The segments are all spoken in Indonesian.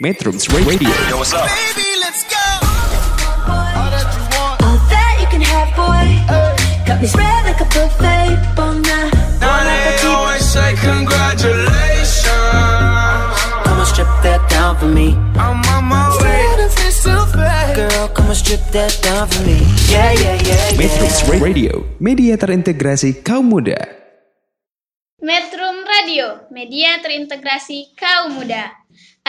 Metrums Radio. Yo, what's up? Baby, let's go. All that you want. All that you can have, boy. Got me spread like a buffet. Bon night. Now they always say congratulations. Come and strip that down for me. I'm on my way. Girl, come and strip that down for me. Yeah, yeah, yeah, Metrums yeah. Radio, media terintegrasi kaum muda. Metrum Radio, media terintegrasi kaum muda.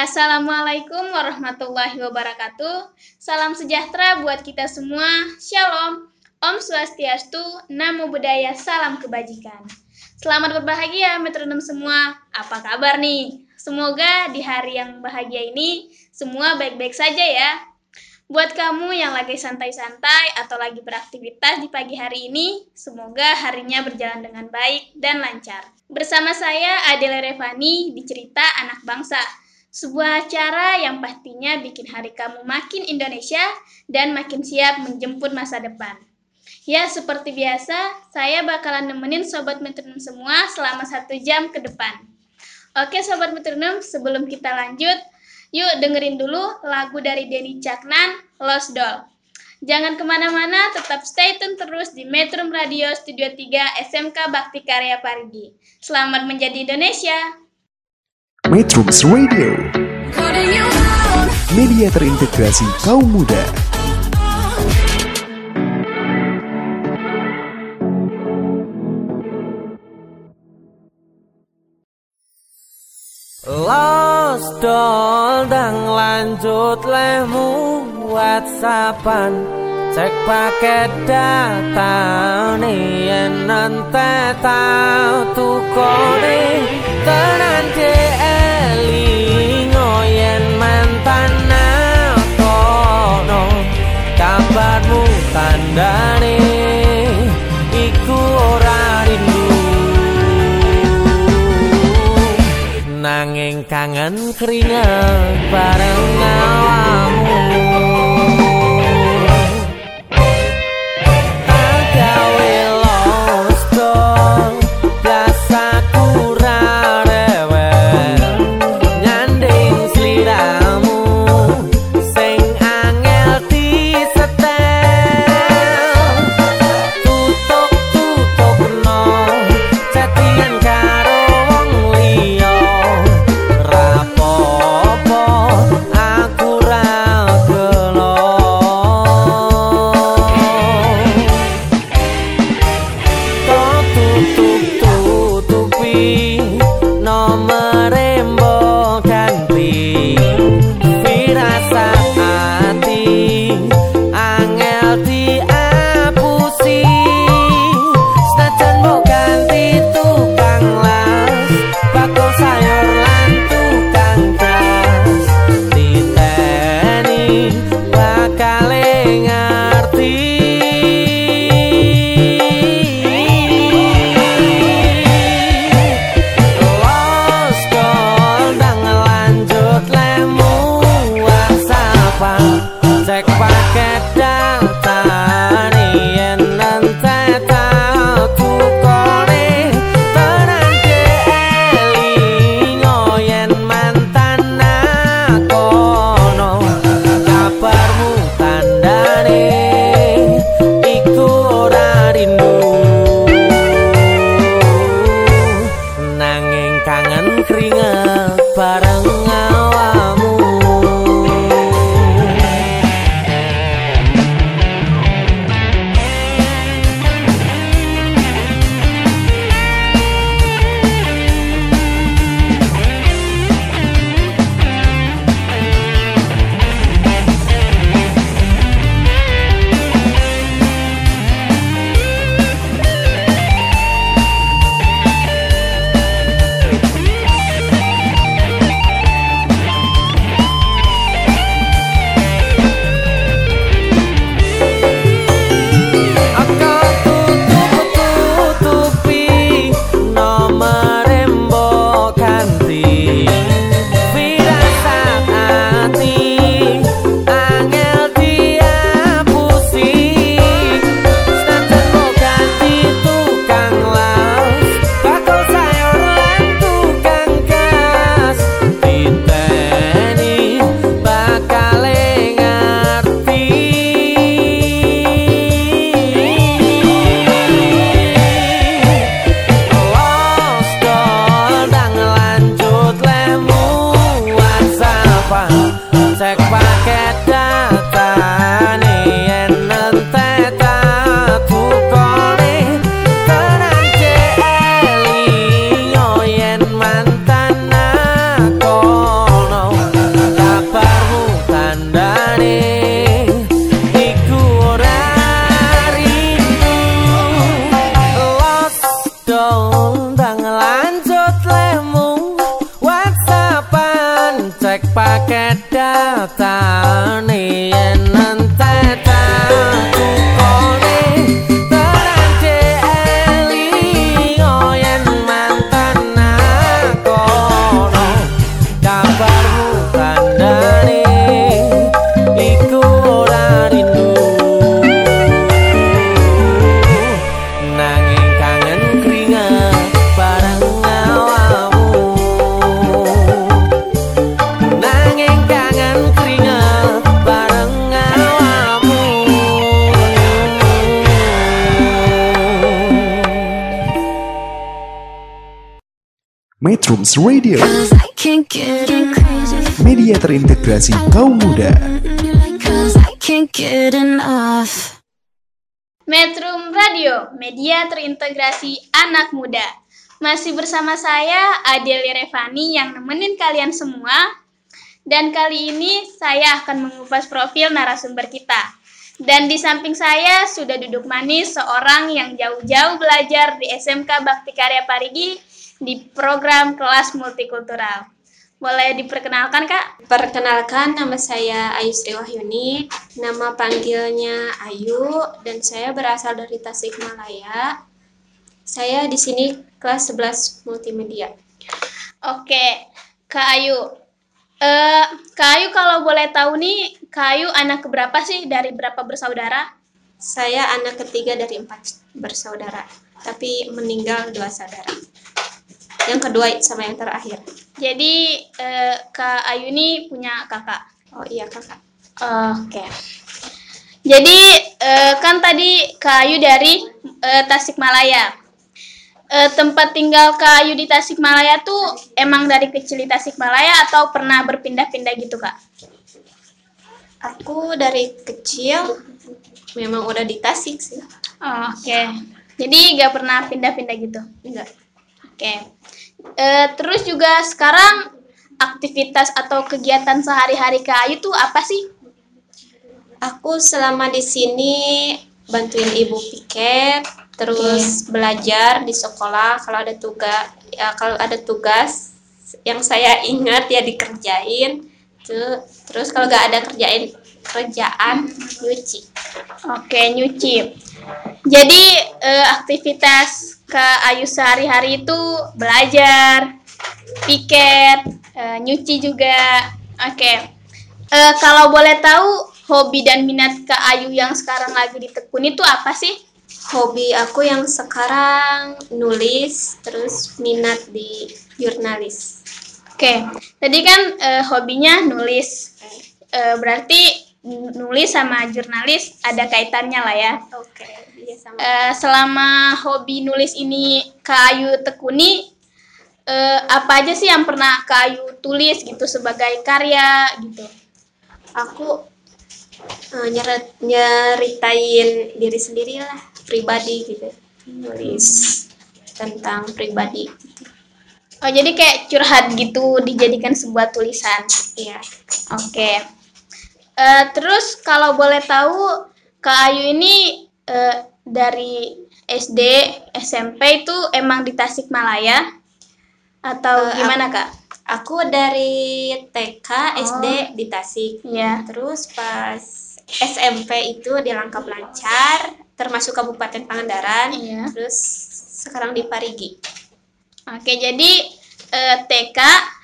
Assalamualaikum warahmatullahi wabarakatuh. Salam sejahtera buat kita semua. Shalom. Om Swastiastu, Namo Buddhaya, salam kebajikan. Selamat berbahagia metronom semua. Apa kabar nih? Semoga di hari yang bahagia ini semua baik-baik saja ya. Buat kamu yang lagi santai-santai atau lagi beraktivitas di pagi hari ini, semoga harinya berjalan dengan baik dan lancar. Bersama saya Adele Revani di Cerita Anak Bangsa, sebuah acara yang pastinya bikin hari kamu makin Indonesia dan makin siap menjemput masa depan. Ya, seperti biasa, saya bakalan nemenin Sobat Metronom semua selama satu jam ke depan. Oke Sobat Metronom, sebelum kita lanjut, yuk dengerin dulu lagu dari Denny Caknan, Lost Doll. Jangan ke mana-mana, tetap stay tune terus di Metrum Radio Studio 3 SMK Bakti Karya Parigi. Selamat menjadi Indonesia! Metrums Radio, media terintegrasi kaum muda. Lost doll dan lanjut lemu whatsappan Cek paket data nih nanti tahu tuh kode Tenan de elingo yen mantan kono Kabarmu tandane iku ora rindu. Nanging kangen keringet bareng awamu Metrums Radio, media terintegrasi kaum muda. Cause I can't get enough. Metrum Radio, media terintegrasi anak muda. Masih bersama saya Adelia Revani yang nemenin kalian semua. Dan kali ini saya akan mengupas profil narasumber kita. Dan di samping saya sudah duduk manis seorang yang jauh-jauh belajar di SMK Bakti Karya Parigi di program kelas multikultural. Boleh diperkenalkan Kak? Perkenalkan, nama saya Ayu Sri Wahyuni. Nama panggilnya Ayu dan saya berasal dari Tasikmalaya. Saya di sini kelas 11 multimedia. Oke, Kak Ayu. Eh, Kak Ayu kalau boleh tahu nih, Kak Ayu anak keberapa sih dari berapa bersaudara? Saya anak ketiga dari empat bersaudara, tapi meninggal dua saudara. Yang kedua sama yang terakhir. Jadi eh, Kak Ayu ini punya kakak. Oh iya kakak. Oke. Jadi eh, kan tadi Kak Ayu dari eh, Tasikmalaya. Eh, tempat tinggal Kak Ayu di Tasikmalaya tuh emang dari kecil di Tasikmalaya atau pernah berpindah-pindah gitu Kak? Aku dari kecil memang udah di Tasik sih. Oh, Oke. Jadi gak pernah pindah-pindah gitu? Enggak. Oke. Eh, terus juga sekarang aktivitas atau kegiatan sehari-hari Kak Ayu tuh apa sih? Aku selama di sini bantuin ibu piket, terus belajar di sekolah kalau ada tugas ya kalau ada tugas yang saya ingat ya dikerjain. Tuh, terus kalau nggak ada kerjain kerjaan nyuci. Oke, nyuci. Jadi eh, aktivitas Kak Ayu sehari-hari itu belajar, piket, eh, nyuci juga. Oke. Eh, kalau boleh tahu hobi dan minat Kak Ayu yang sekarang lagi ditekuni itu apa sih? Hobi aku yang sekarang nulis, terus minat di jurnalis. Oke, tadi kan eh, hobinya nulis. Eh, berarti nulis sama jurnalis ada kaitannya lah ya. Oke, iya sama. Eh, selama hobi nulis ini Kak Ayu tekuni, eh, apa aja sih yang pernah Kak Ayu tulis gitu sebagai karya gitu? aku eh, nyeret, nyeritain diri sendiri lah pribadi gitu nulis tentang pribadi Oh jadi kayak curhat gitu dijadikan sebuah tulisan. iya Oke. Eh, terus kalau boleh tahu Kak Ayu ini eh, dari SD, SMP itu emang di Tasikmalaya atau Eh, gimana Kak? aku dari TK SD Oh. di Tasik Iya. terus pas SMP itu di Langkap Lancar termasuk Kabupaten Pangandaran Iya. terus sekarang di Parigi Oke, jadi eh, TK,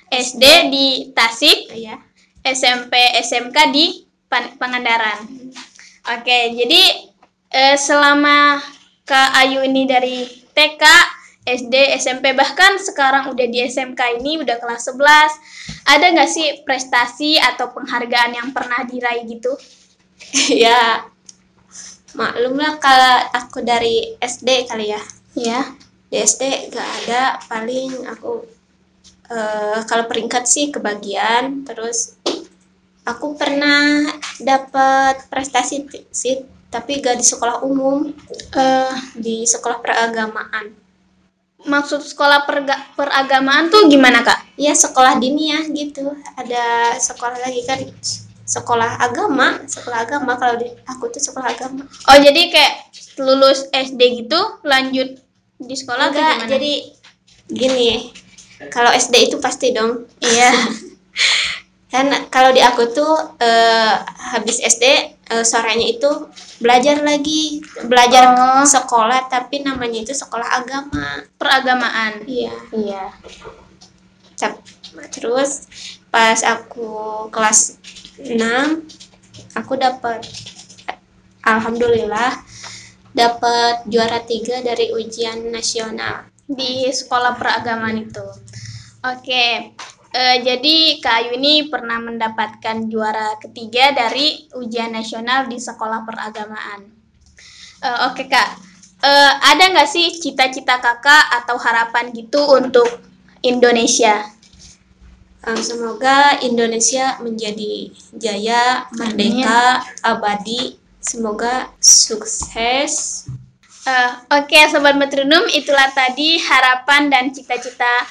SD di Tasik, iya SMP, SMK di Pangandaran. Oke, jadi eh, selama Kak Ayu ini dari TK, SD, SMP, bahkan sekarang udah di SMK ini udah kelas 11, ada nggak sih prestasi atau penghargaan yang pernah diraih gitu? ya maklum lah kalau aku dari SD kali ya Ya. di SD gak ada paling aku eh, kalau peringkat sih kebagian terus aku pernah dapat prestasi sih tapi gak di sekolah umum. Eh, di sekolah peragamaan. Maksud sekolah perga- peragamaan tuh gimana, Kak? ya sekolah diniyah gitu. Ada sekolah lagi kan sekolah agama sekolah agama. Kalau di aku tuh sekolah agama. Oh, jadi kayak lulus SD gitu lanjut di sekolah enggak gimana? jadi gini kalau SD itu pasti dong. Iya. kan kalau di aku tuh eh, habis SD eh, sorenya itu belajar lagi belajar Oh. sekolah tapi namanya itu sekolah agama Peragamaan. iya Iya. Terus pas aku kelas 6 aku dapat alhamdulillah dapat juara tiga dari ujian nasional di sekolah peragamaan itu. Oke, eh, jadi Kak Ayu ini pernah mendapatkan juara ketiga dari ujian nasional di sekolah peragamaan. Eh, oke Kak, Eh, ada nggak sih cita-cita kakak atau harapan gitu untuk Indonesia? Semoga Indonesia menjadi jaya merdeka abadi semoga sukses Eh, Oke, Sobat Metronome, itulah tadi harapan dan cita-cita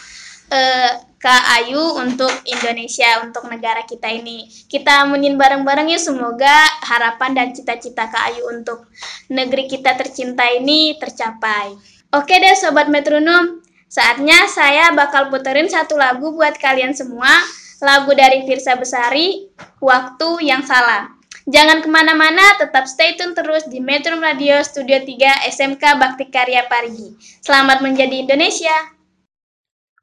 eh, Kak Ayu untuk Indonesia, untuk negara kita ini. Kita amunin bareng-bareng yuk, semoga harapan dan cita-cita Kak Ayu untuk negeri kita tercinta ini tercapai. Oke deh Sobat Metronome, saatnya saya bakal puterin satu lagu buat kalian semua, lagu dari Firsa Besari, Waktu Yang Salah. Jangan ke mana-mana, tetap stay tune terus di Metro Radio Studio 3 SMK Bakti Karya Parigi. Selamat menjadi Indonesia!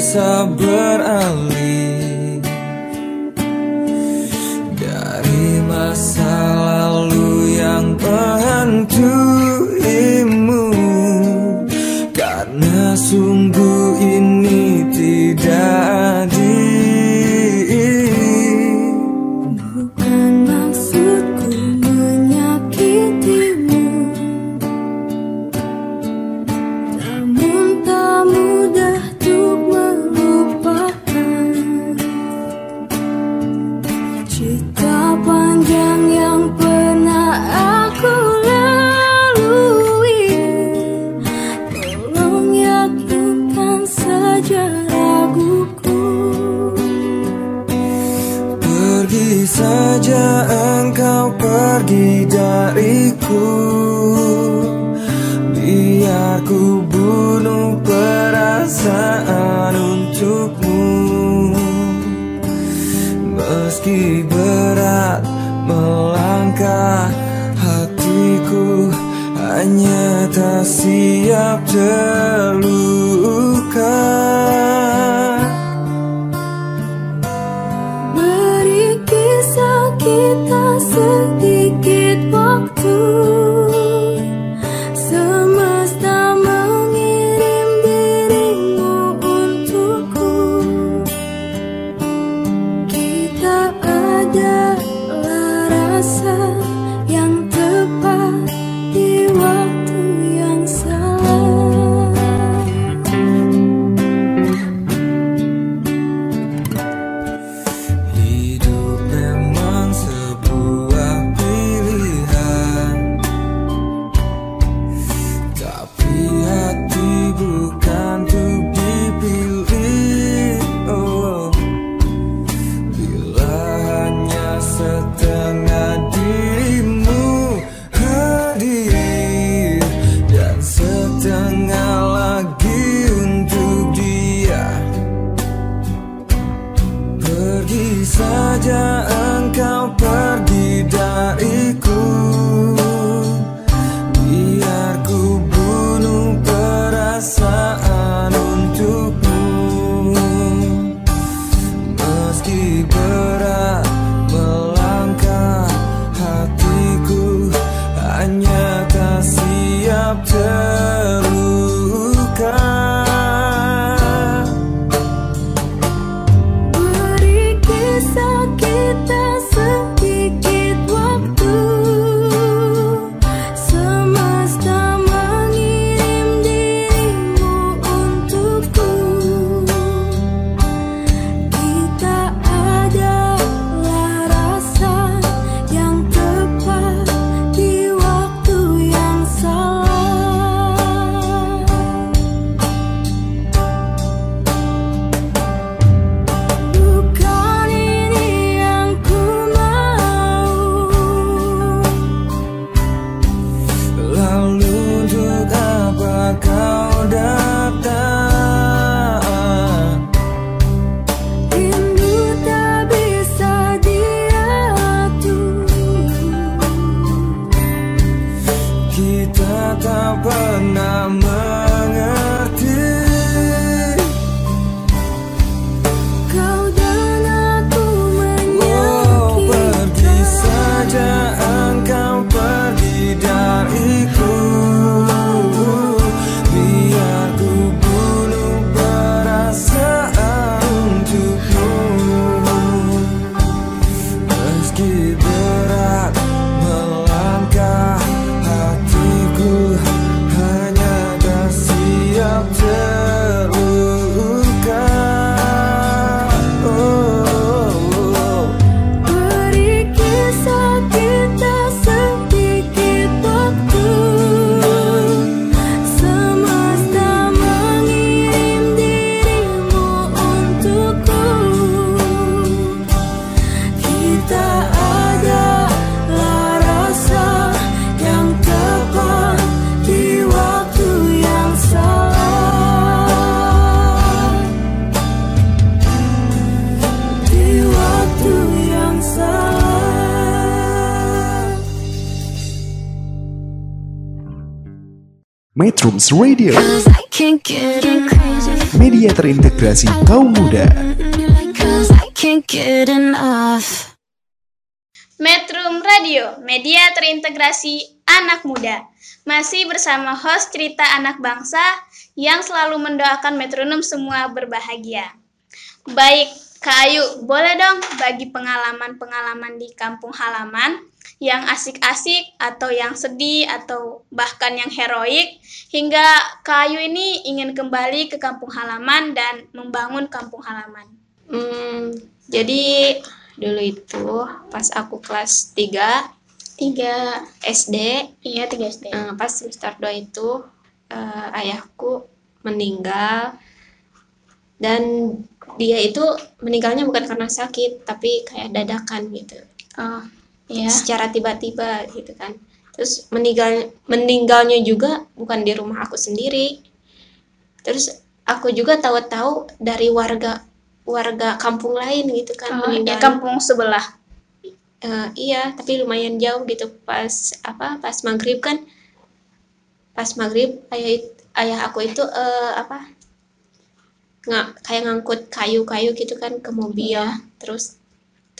bisa beralih dariku Biar ku bunuh perasaan untukmu. Meski berat melangkah hatiku Hanya tak siap terluka rasa Metrums Radio, media terintegrasi kaum muda. Metrum Radio, media terintegrasi anak muda. Masih bersama host cerita anak bangsa yang selalu mendoakan metronom semua berbahagia. Baik, Kak Ayu, boleh dong bagi pengalaman-pengalaman di kampung halaman yang asik-asik atau yang sedih atau bahkan yang heroik hingga Kak Ayu ini ingin kembali ke kampung halaman dan membangun kampung halaman. Hmm, jadi dulu itu pas aku kelas 3 Tiga, SD, iya tiga SD. eh, pas semester 2 itu eh, ayahku meninggal dan dia itu meninggalnya bukan karena sakit tapi kayak dadakan gitu. Oh, iya. secara tiba-tiba gitu kan. Terus meninggal meninggalnya juga bukan di rumah aku sendiri. Terus aku juga tahu-tahu dari warga warga kampung lain gitu kan Oh, ya meninggal kampung sebelah. Eh, iya tapi lumayan jauh gitu. Pas apa pas maghrib kan pas maghrib ayah ayah aku itu eh, apa nggak kayak ngangkut kayu-kayu gitu kan ke mobil. Terus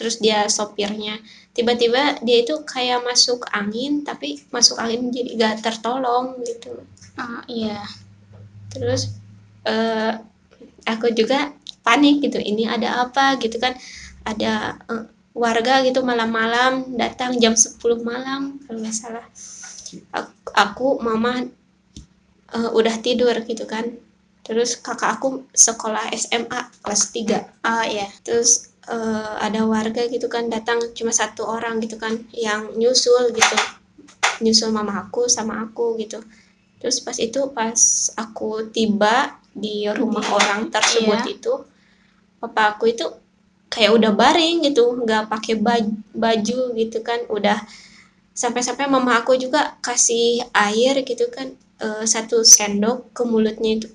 terus dia sopirnya. Tiba-tiba dia itu kayak masuk angin tapi masuk angin jadi gak tertolong gitu. Oh, iya. terus eh aku juga panik gitu ini ada apa? gitu kan. Ada eh, warga gitu malam-malam datang jam 10 malam kalau nggak salah. Aku, aku mama eh, udah tidur gitu kan. Terus kakak aku sekolah SMA kelas 3 Oh, iya. terus eh, ada warga gitu kan datang cuma satu orang gitu kan yang nyusul gitu nyusul mama aku sama aku gitu terus pas itu pas aku tiba di rumah Iya. orang tersebut Iya. itu papa aku itu kayak udah baring gitu nggak pakai baju, baju gitu kan udah sampai-sampai mama aku juga kasih air gitu kan eh, satu sendok ke mulutnya itu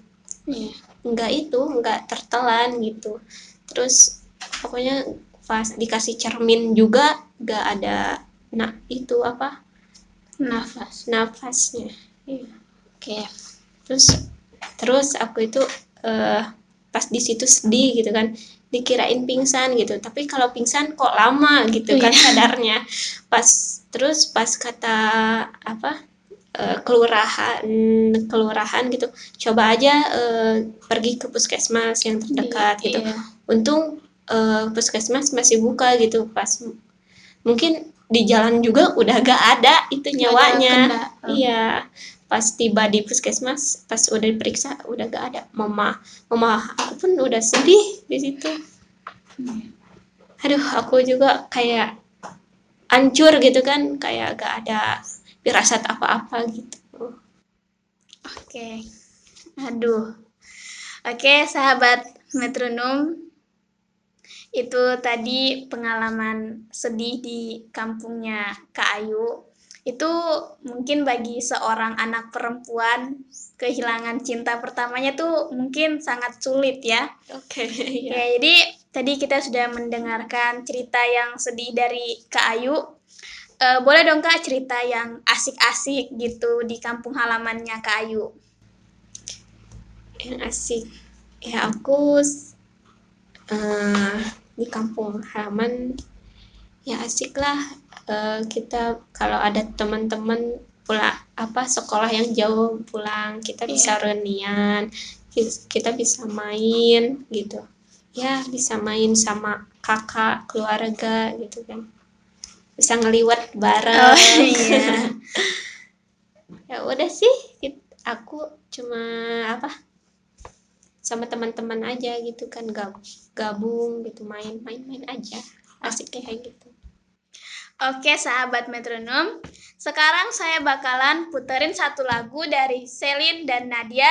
Iya. nggak itu nggak tertelan gitu terus pokoknya pas dikasih cermin juga nggak ada nah itu apa Nafas. nafasnya Iya. Oke. terus terus aku itu eh, pas di situ sedih gitu kan dikirain pingsan gitu tapi kalau pingsan kok lama gitu kan Iya. sadarnya pas terus pas kata apa eh, kelurahan kelurahan gitu coba aja eh, pergi ke puskesmas yang terdekat gitu Iya. untung eh, puskesmas masih buka gitu pas mungkin di jalan juga udah gak ada itu ada nyawanya. Oh. iya pas tiba di puskesmas pas udah diperiksa udah gak ada mama mama aku pun udah sedih di situ aduh aku juga kayak hancur gitu kan kayak gak ada firasat apa-apa gitu Oke. Aduh. Oke, sahabat metronom. Itu tadi pengalaman sedih di kampungnya Kak Ayu. Itu mungkin bagi seorang anak perempuan kehilangan cinta pertamanya tuh mungkin sangat sulit ya. oke Oke, iya jadi tadi kita sudah mendengarkan cerita yang sedih dari Kak Ayu. Eh, boleh dong Kak cerita yang asik-asik gitu di kampung halamannya Kak Ayu. yang asik ya aku eh, di kampung halaman ya asik lah eh, kita kalau ada teman-teman pula apa sekolah yang jauh pulang kita bisa reunian ki- kita bisa main gitu. Ya bisa main sama kakak keluarga gitu kan. Bisa ngeliwat bareng. Oh, iya. ya udah sih aku cuma apa sama teman-teman aja gitu kan gab- gabung gitu main-main-main aja asik kayak gitu Oke sahabat metronom, sekarang saya bakalan puterin satu lagu dari Selin dan Nadia,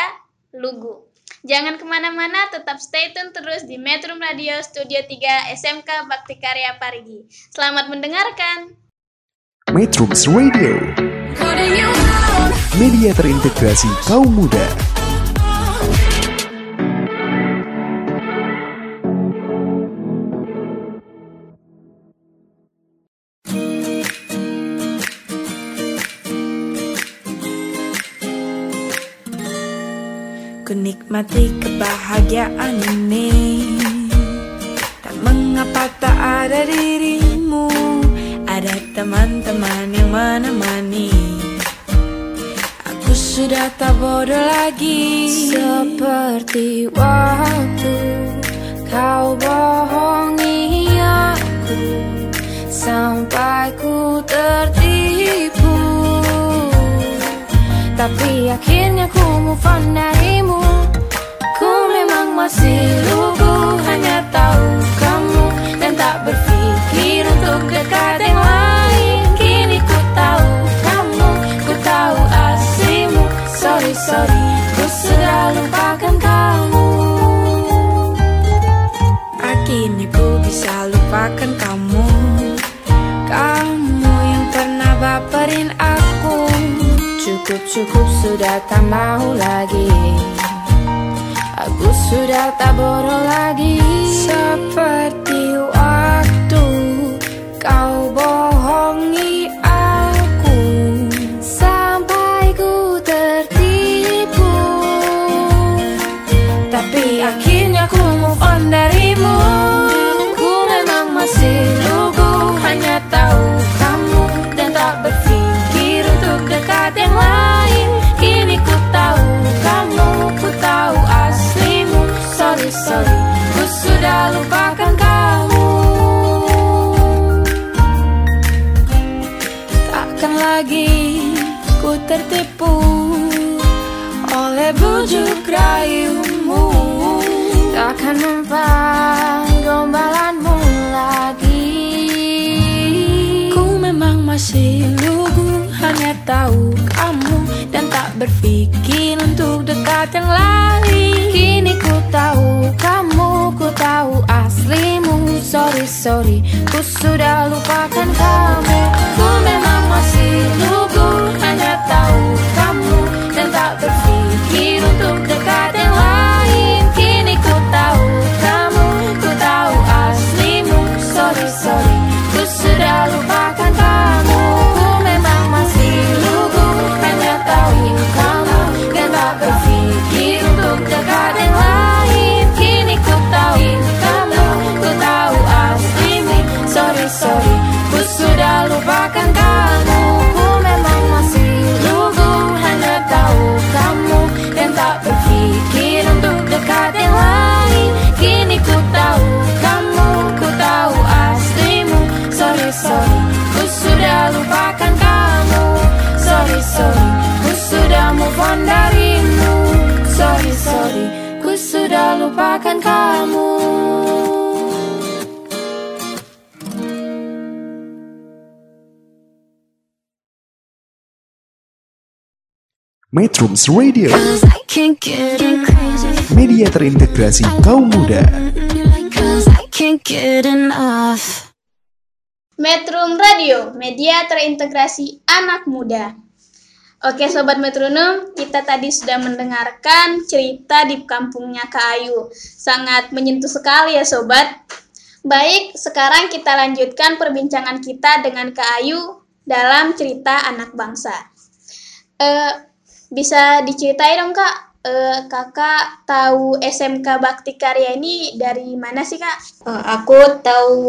Lugu. Jangan ke mana-mana, tetap stay tune terus di Metrum Radio Studio 3 SMK Bakti Karya Parigi. Selamat mendengarkan! Metrums Radio, media terintegrasi kaum muda. Ku nikmati kebahagiaan ini. Tak mengapa tak ada dirimu Ada teman-teman yang menemani. Aku sudah tak bodoh lagi. Seperti waktu Kau bohongi aku Sampai ku tertipu. Tapi akhirnya ku move on darimu masih lugu Hanya tahu kamu Dan tak berpikir untuk dekat yang lain. Kini ku tahu kamu Ku tahu aslimu. Sorry, sorry Ku sudah lupakan kamu. Akhirnya ku bisa lupakan kamu. Kamu yang pernah baperin aku. Cukup-cukup sudah tak mau lagi Aku sudah tak bodoh lagi. Seperti waktu Kau bohongi berpikir untuk dekat yang lain Kini ku tahu kamu Ku tahu aslimu. Sorry, sorry Ku sudah lupakan kamu. Ku memang masih lugu Hanya tahu Sorry, sorry Ku sudah move on darimu Sorry, sorry Ku sudah lupakan kamu Metrums Radio, Cause I can't get enough. media terintegrasi kaum muda. Metrum Radio, media terintegrasi anak muda. Oke Sobat Metronom, kita tadi sudah mendengarkan cerita di kampungnya Kak Ayu. Sangat menyentuh sekali ya Sobat. Baik, sekarang kita lanjutkan perbincangan kita dengan Kak Ayu dalam cerita anak bangsa. Eh, bisa diceritain dong Kak, eh, Kakak tahu SMK Bakti Karya ini dari mana sih Kak? Eh, aku tahu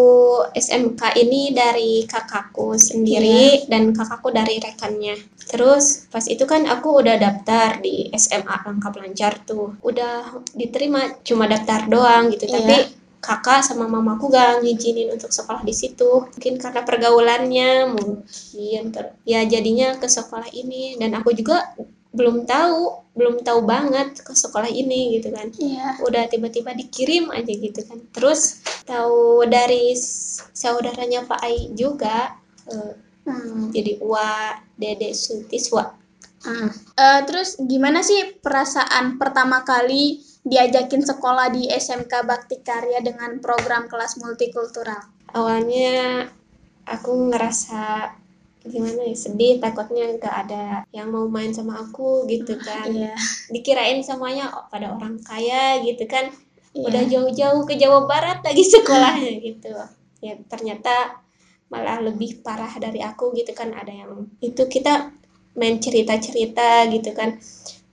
SMK ini dari kakakku sendiri dan kakakku dari rekannya. Terus pas itu kan aku udah daftar di SMA Lengkap Lancar tuh. Udah diterima cuma daftar doang gitu. Iya. Tapi kakak sama mamaku gak ngizinin untuk sekolah di situ. Mungkin karena pergaulannya mungkin ter- ya jadinya ke sekolah ini dan aku juga belum tahu, belum tahu banget ke sekolah ini gitu kan Iya. udah tiba-tiba dikirim aja gitu kan terus tahu dari saudaranya Pak Ai juga eh, Hmm. jadi Wa Dede Sutiswa Hmm. Eh, terus gimana sih perasaan pertama kali diajakin sekolah di SMK Bakti Karya dengan program kelas multikultural? awalnya aku ngerasa gimana ya sedih takutnya nggak ada yang mau main sama aku gitu kan. Iya. dikirain semuanya oh, pada orang kaya gitu kan. Iya. udah jauh-jauh ke Jawa Barat lagi sekolahnya gitu. Ya ternyata malah lebih parah dari aku gitu kan. Ada yang itu kita main cerita-cerita gitu kan.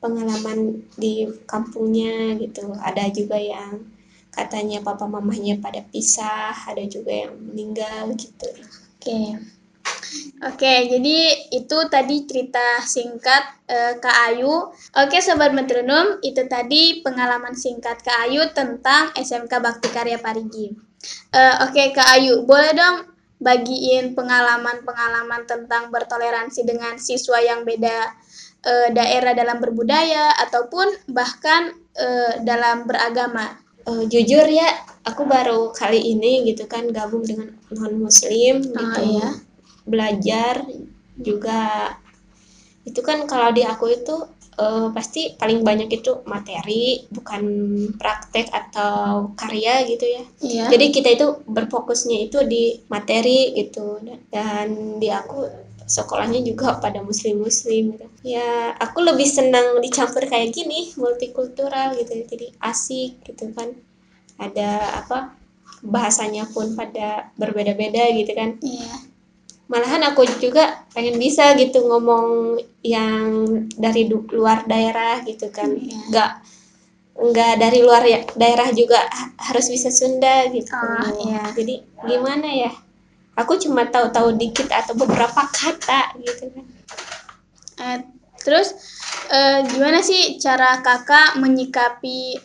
Pengalaman di kampungnya gitu. Ada juga yang katanya papa mamahnya pada pisah ada juga yang meninggal gitu. Oke. Oke, jadi itu tadi cerita singkat eh, Kak Ayu. Oke, Sobat Metronom, itu tadi pengalaman singkat Kak Ayu tentang SMK Bakti Karya Parigi. Eh, Oke, Kak Ayu, boleh dong bagiin pengalaman-pengalaman tentang bertoleransi dengan siswa yang beda eh, daerah dalam berbudaya ataupun bahkan dalam beragama. Eh, jujur ya aku baru kali ini gitu kan gabung dengan non muslim gitu Ah, iya. Belajar juga itu kan kalau di aku itu eh, pasti paling banyak itu materi bukan praktek atau karya gitu ya Iya. jadi kita itu berfokusnya itu di materi gitu dan di aku sekolahnya juga pada muslim muslim gitu. ya aku lebih senang dicampur kayak gini multikultural gitu jadi asik gitu kan ada apa bahasanya pun pada berbeda-beda gitu kan Iya. Malahan aku juga pengen bisa gitu ngomong yang dari du- luar daerah gitu kan. Iya. nggak nggak dari luar ya daerah juga ha- harus bisa Sunda gitu Ah, iya. jadi gimana ya? Aku cuma tahu-tahu dikit atau beberapa kata gitu kan. Eh, terus eh, gimana sih cara kakak menyikapi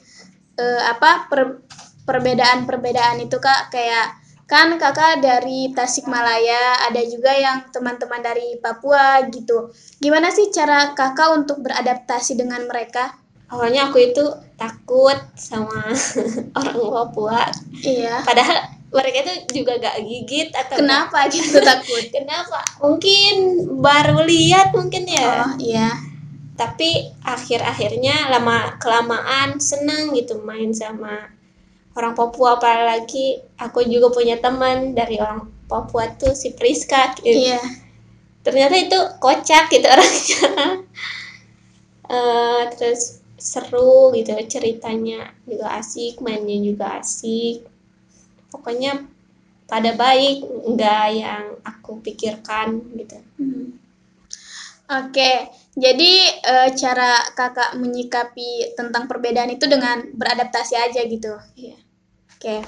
eh, apa per- perbedaan-perbedaan itu kak? Kayak kan kakak dari Tasikmalaya ada juga yang teman-teman dari Papua gitu. Gimana sih cara kakak untuk beradaptasi dengan mereka? Awalnya aku itu takut sama orang Papua. Iya. Padahal mereka itu juga gak gigit atau kenapa gitu takut? Kenapa? Mungkin baru lihat mungkin ya. Oh iya. Tapi akhir-akhirnya lama kelamaan senang gitu main sama orang Papua apalagi aku juga punya teman dari orang Papua tuh si Priska gitu. iya ternyata itu kocak gitu orangnya Eh, terus seru gitu ceritanya juga asik mainnya juga asik pokoknya pada baik nggak yang aku pikirkan gitu Hmm. Oke, jadi eh, cara kakak menyikapi tentang perbedaan itu dengan beradaptasi aja gitu. Iya. Oke,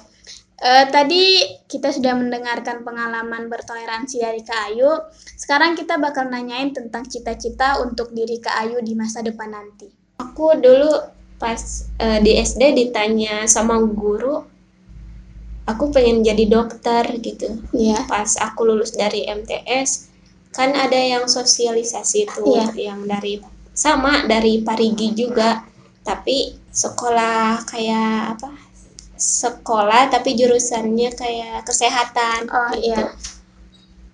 Eh, tadi kita sudah mendengarkan pengalaman bertoleransi dari Kak Ayu. Sekarang kita bakal nanyain tentang cita-cita untuk diri Kak Ayu di masa depan nanti. aku dulu pas eh, di SD ditanya sama guru aku pengen jadi dokter gitu Iya. pas aku lulus dari MTS kan ada yang sosialisasi tuh Iya. yang dari sama dari Parigi juga tapi sekolah kayak apa sekolah tapi jurusannya kayak kesehatan Oh gitu. iya,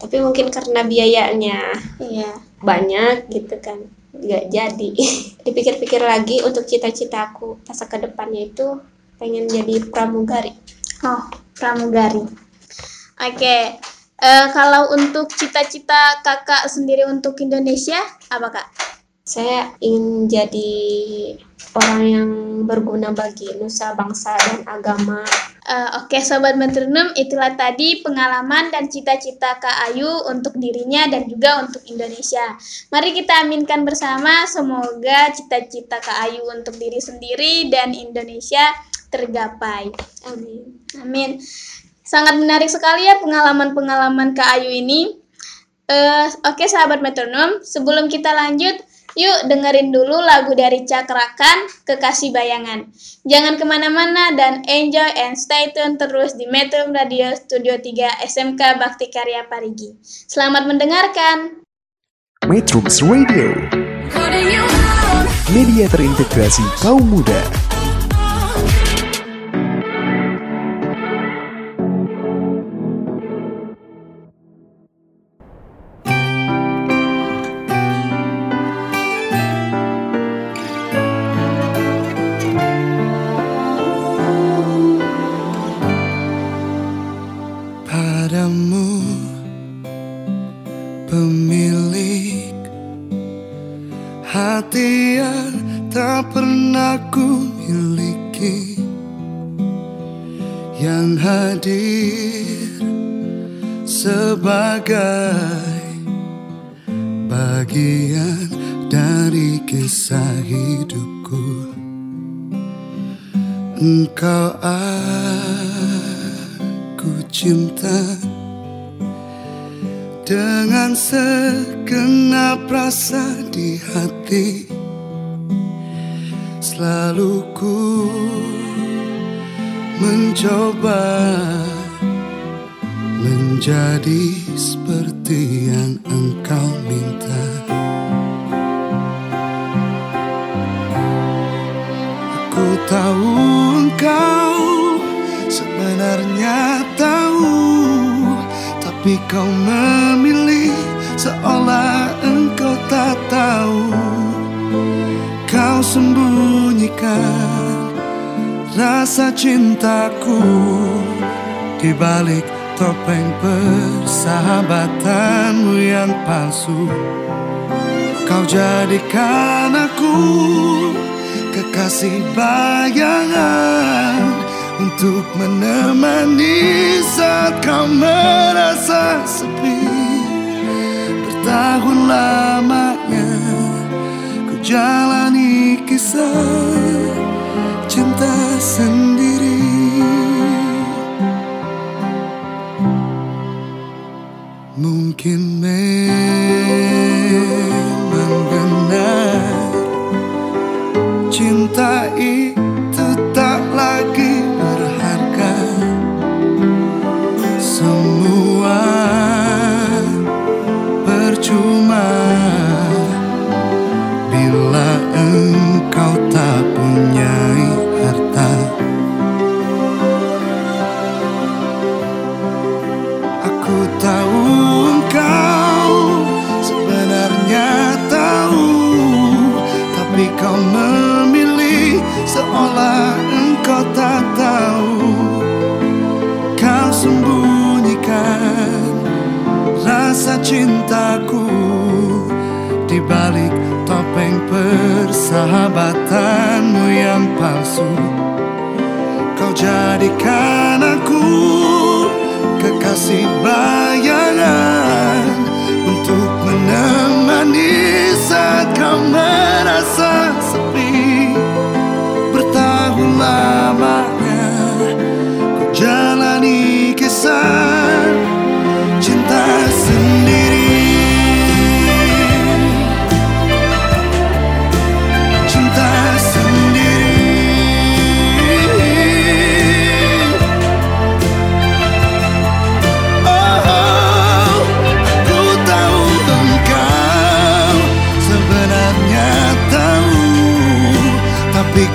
tapi mungkin karena biayanya iya. banyak gitu kan nggak jadi dipikir-pikir lagi untuk cita-citaku masa ke depannya itu pengen jadi pramugari Oh, pramugari. Oke, eh, kalau untuk cita-cita kakak sendiri untuk Indonesia, apa kak? Saya ingin jadi orang yang berguna bagi nusa bangsa dan agama Eh, Oke Sobat Metronom, itulah tadi pengalaman dan cita-cita Kak Ayu untuk dirinya dan juga untuk Indonesia. Mari kita aminkan bersama, semoga cita-cita Kak Ayu untuk diri sendiri dan Indonesia tergapai. amin Amin. Sangat menarik sekali ya pengalaman-pengalaman Kak Ayu ini. Eh, Oke sahabat metronom, sebelum kita lanjut, yuk dengerin dulu lagu dari Cakrakan, Kekasih Bayangan. Jangan ke mana-mana dan enjoy and stay tune terus di Metro Radio Studio 3 SMK Bakti Karya Parigi. Selamat mendengarkan. Metrums Radio, media terintegrasi kaum muda. Rasa cintaku Di balik topeng persahabatanmu yang palsu. Kau jadikan aku kekasih bayangan Untuk menemani saat kau merasa sepi. Bertahun lamanya ku jalani kisah sendiri. Mungkin memang palsu Kau jadikan aku kekasih bayangan Untuk menemani saat kau merasa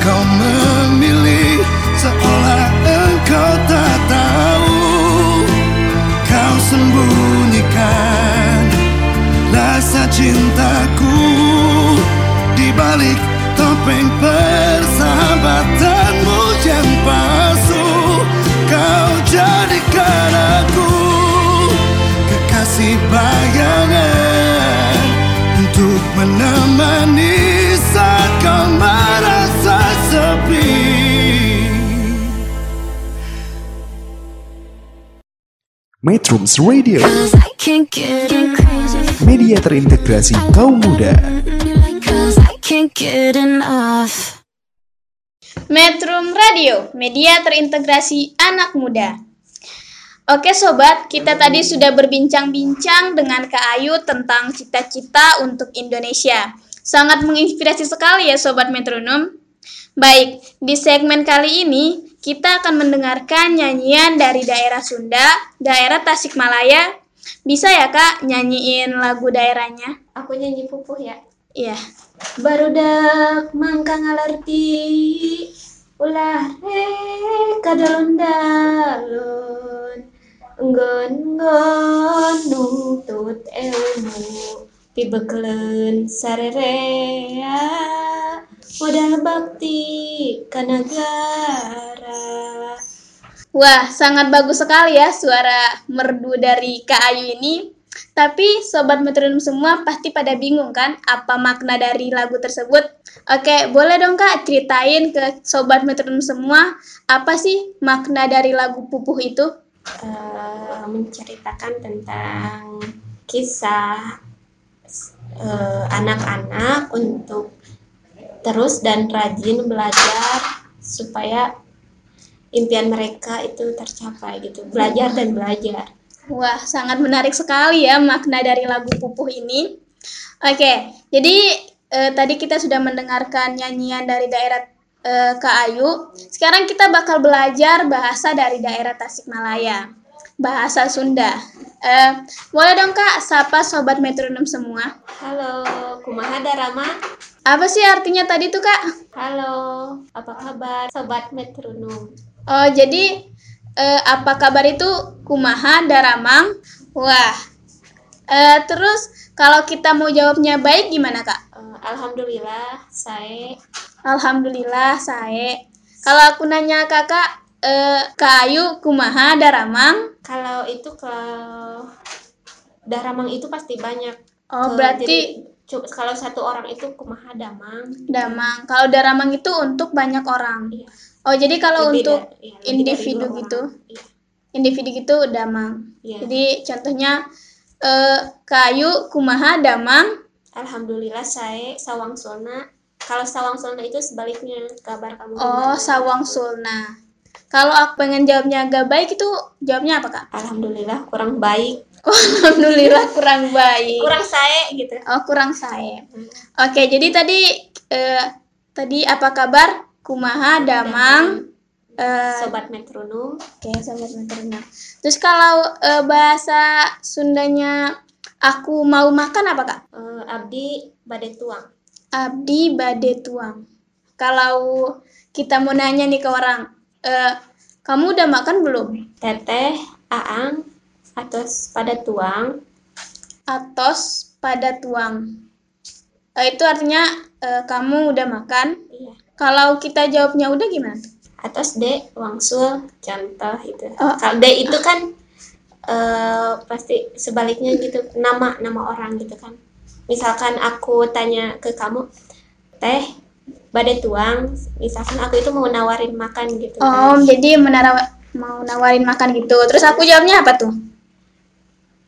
kau memilih seolah engkau tak tahu. Kau sembunyikan rasa cintaku di balik topeng persahabatanmu yang palsu. Kau jadikan aku kekasih bayangan untuk menemani Metrums Radio, media terintegrasi kaum muda. Metrum Radio, media terintegrasi anak muda. Oke sobat, kita tadi sudah berbincang-bincang dengan Kak Ayu tentang cita-cita untuk Indonesia. Sangat menginspirasi sekali ya sobat metronom. Baik, di segmen kali ini kita akan mendengarkan nyanyian dari daerah Sunda, daerah Tasikmalaya. Bisa ya Kak nyanyiin lagu daerahnya? Aku nyanyi pupuh ya. Iya. Barudak mangka ngalerti ulah re kadalon-dalon enggon nggon nutut ilmu pibekelen sarerea modal bakti ka negara Wah, sangat bagus sekali ya suara merdu dari Kak Ayu ini. Tapi sobat metronom semua pasti pada bingung kan apa makna dari lagu tersebut? Oke, boleh dong Kak ceritain ke sobat metronom semua apa sih makna dari lagu Pupuh itu? Eh, menceritakan tentang kisah eh, anak-anak untuk terus dan rajin belajar supaya impian mereka itu tercapai gitu belajar dan belajar Wah, sangat menarik sekali ya makna dari lagu Pupuh ini. Oke, jadi eh, tadi kita sudah mendengarkan nyanyian dari daerah eh, Kak Ayu. Sekarang kita bakal belajar bahasa dari daerah Tasikmalaya. Bahasa Sunda. Eh, boleh dong Kak, sapa sobat metronom semua. halo kumaha Darama Apa sih artinya tadi tuh Kak? halo apa kabar sobat metronom Oh, jadi eh, apa kabar itu kumaha daramang? Wah. Eh, terus kalau kita mau jawabnya baik gimana, Kak? Eh, alhamdulillah saya Alhamdulillah, saya. Kalau aku nanya Kakak, eh, Kak Ayu kumaha daramang? kalau itu kalau Daramang itu pasti banyak Oh, Ke- berarti jadi, cu- kalau satu orang itu kumaha damang damang. Kalau daramang itu untuk banyak orang. Iya. Oh, jadi kalau Lebih untuk da- iya, individu gitu, orang. Iya. individu gitu damang. Iya. Jadi contohnya eh, Kak Ayu kumaha damang? Alhamdulillah saya Sawang Sulna. Kalau Sawang Sulna itu sebaliknya kabar kamu Oh? Sawang Sulna. Kalau aku pengen jawabnya agak baik itu jawabnya apa kak? Alhamdulillah kurang baik. Alhamdulillah kurang baik. Kurang saya gitu. Oh kurang saya. Oke jadi tadi eh, tadi apa kabar? Kumaha Damang. Eh, Sobat metronom. Oke sobat metronom. Terus kalau eh, bahasa Sundanya aku mau makan apa kak? Eh, Abdi Bade Tuang. Abdi bade tuang. Kalau kita mau nanya nih ke orang, eh, kamu udah makan belum? Teteh, Aang, atas pada tuang. Atos pada tuang. Eh, itu artinya eh, kamu udah makan. Iya. Kalau kita jawabnya udah gimana? Atas D, Wangsul, contoh itu. Oh. Kalau D itu kan eh pasti sebaliknya gitu, nama nama orang gitu kan. Misalkan aku tanya ke kamu, Teh, Bade Tuang, misalkan aku itu mau nawarin makan gitu Oh, kan. jadi menara mau nawarin makan gitu. Terus aku jawabnya apa tuh?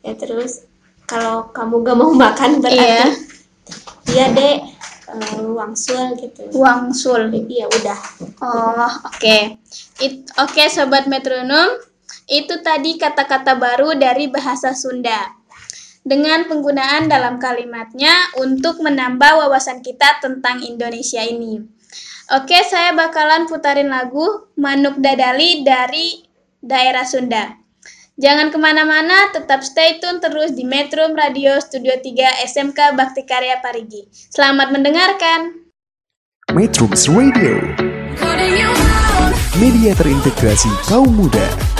Ya terus kalau kamu gak mau makan berarti Iya. iya deh eh, Wangsul gitu. Wangsul. Iya udah. Oh, oke. It- Oke, sobat metronom, itu tadi kata-kata baru dari bahasa Sunda. Dengan penggunaan dalam kalimatnya untuk menambah wawasan kita tentang Indonesia ini. Oke, saya bakalan putarin lagu Manuk Dadali dari daerah Sunda. Jangan ke mana-mana, tetap stay tune terus di Metro Radio Studio 3 SMK Bakti Karya Parigi. Selamat mendengarkan. Metrums Radio, media terintegrasi kaum muda.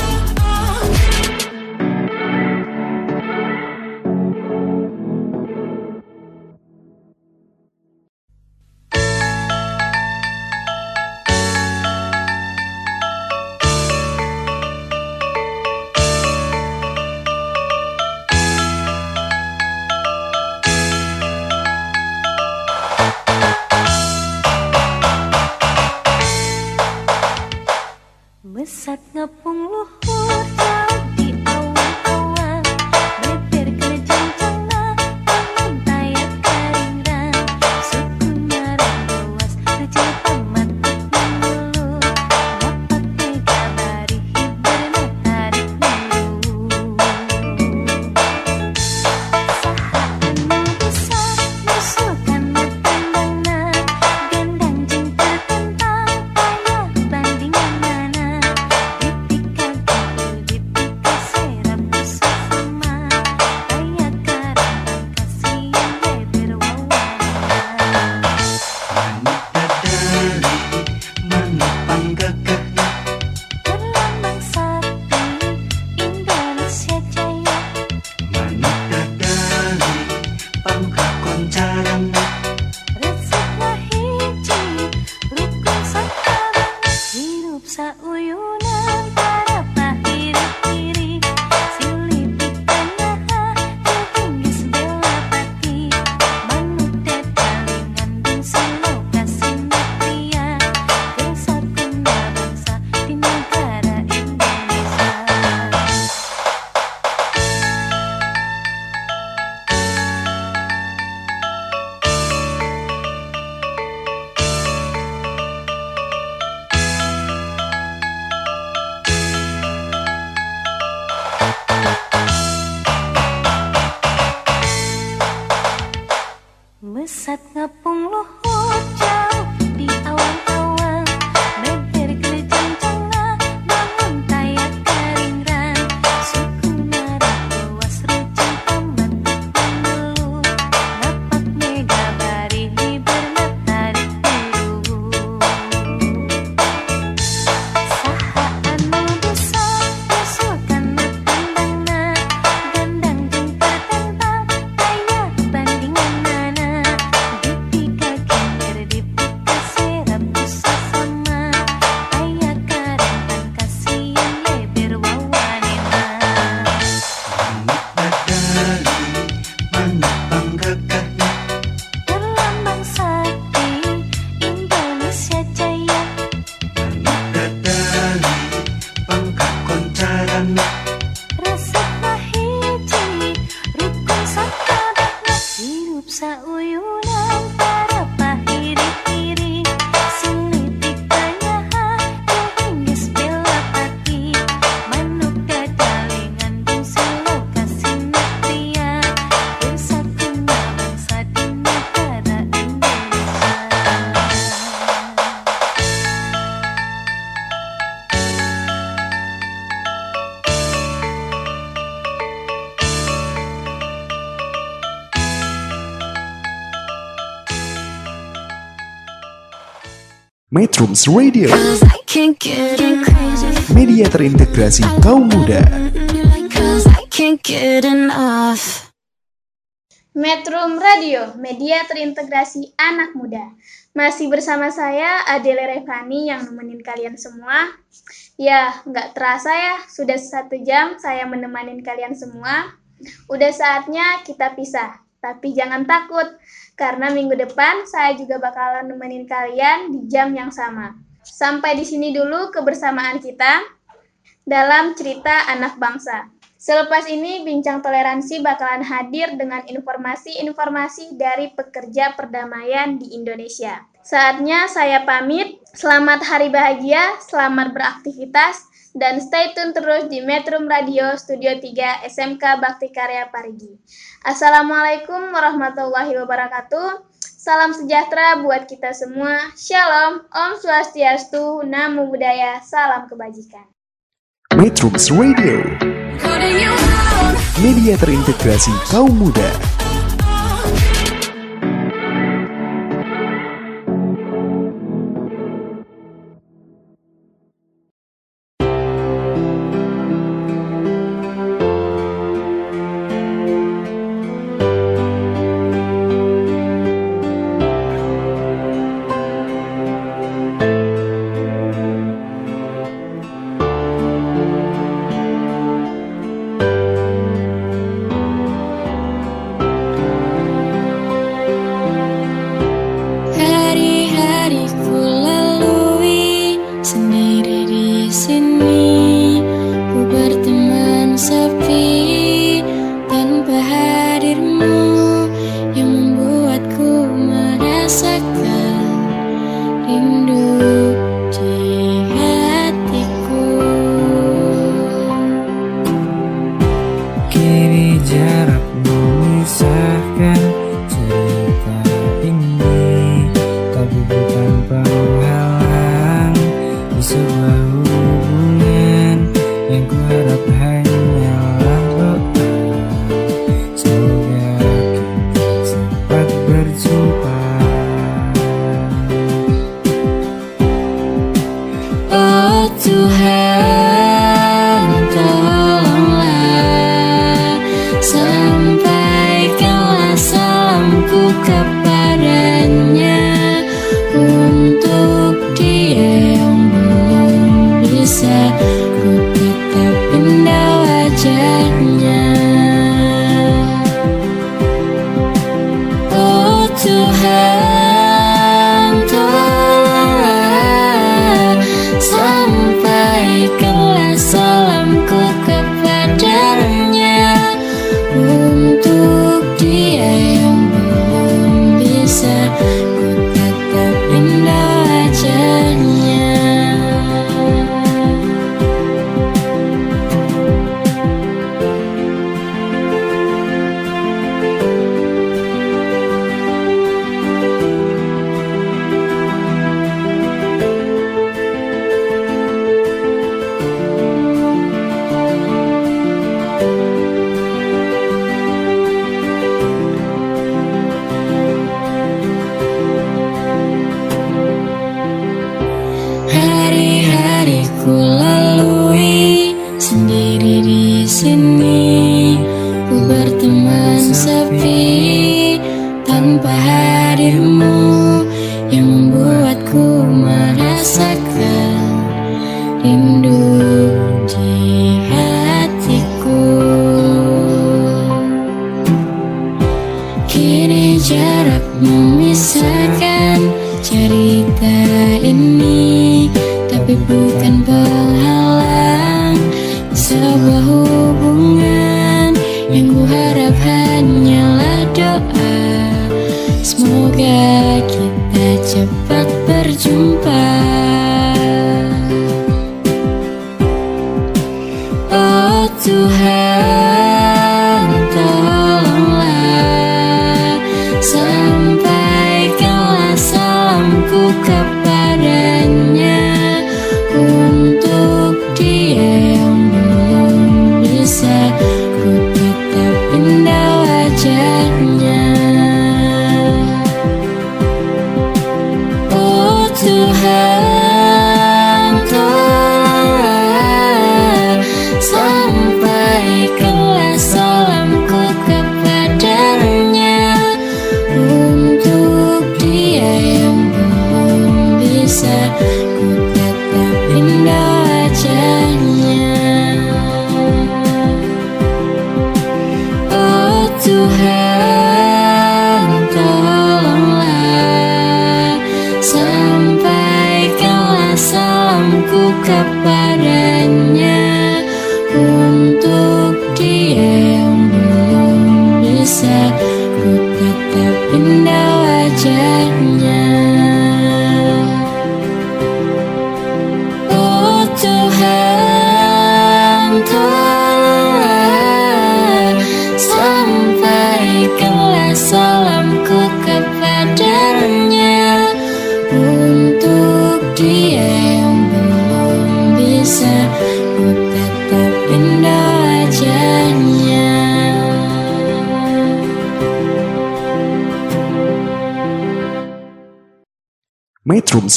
lu Metrums Radio, media terintegrasi kaum muda. Metrum Radio, media terintegrasi anak muda. Masih bersama saya, Adele Revani yang nemenin kalian semua. Ya, nggak terasa ya, sudah satu jam saya menemani kalian semua. Udah saatnya kita pisah, tapi jangan takut, karena minggu depan saya juga bakalan nemenin kalian di jam yang sama. Sampai di sini dulu kebersamaan kita dalam cerita anak bangsa. Selepas ini, Bincang Toleransi bakalan hadir dengan informasi-informasi dari pekerja perdamaian di Indonesia. Saatnya saya pamit. Selamat hari bahagia, selamat beraktivitas, dan stay tune terus di Metrum Radio Studio 3 SMK Bakti Karya Parigi. Assalamualaikum warahmatullahi wabarakatuh. Salam sejahtera buat kita semua. Shalom, Om Swastiastu, Namo Buddhaya, salam kebajikan. Metrums Radio, media terintegrasi kaum muda.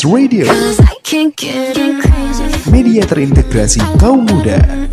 Radio, media terintegrasi kaum muda.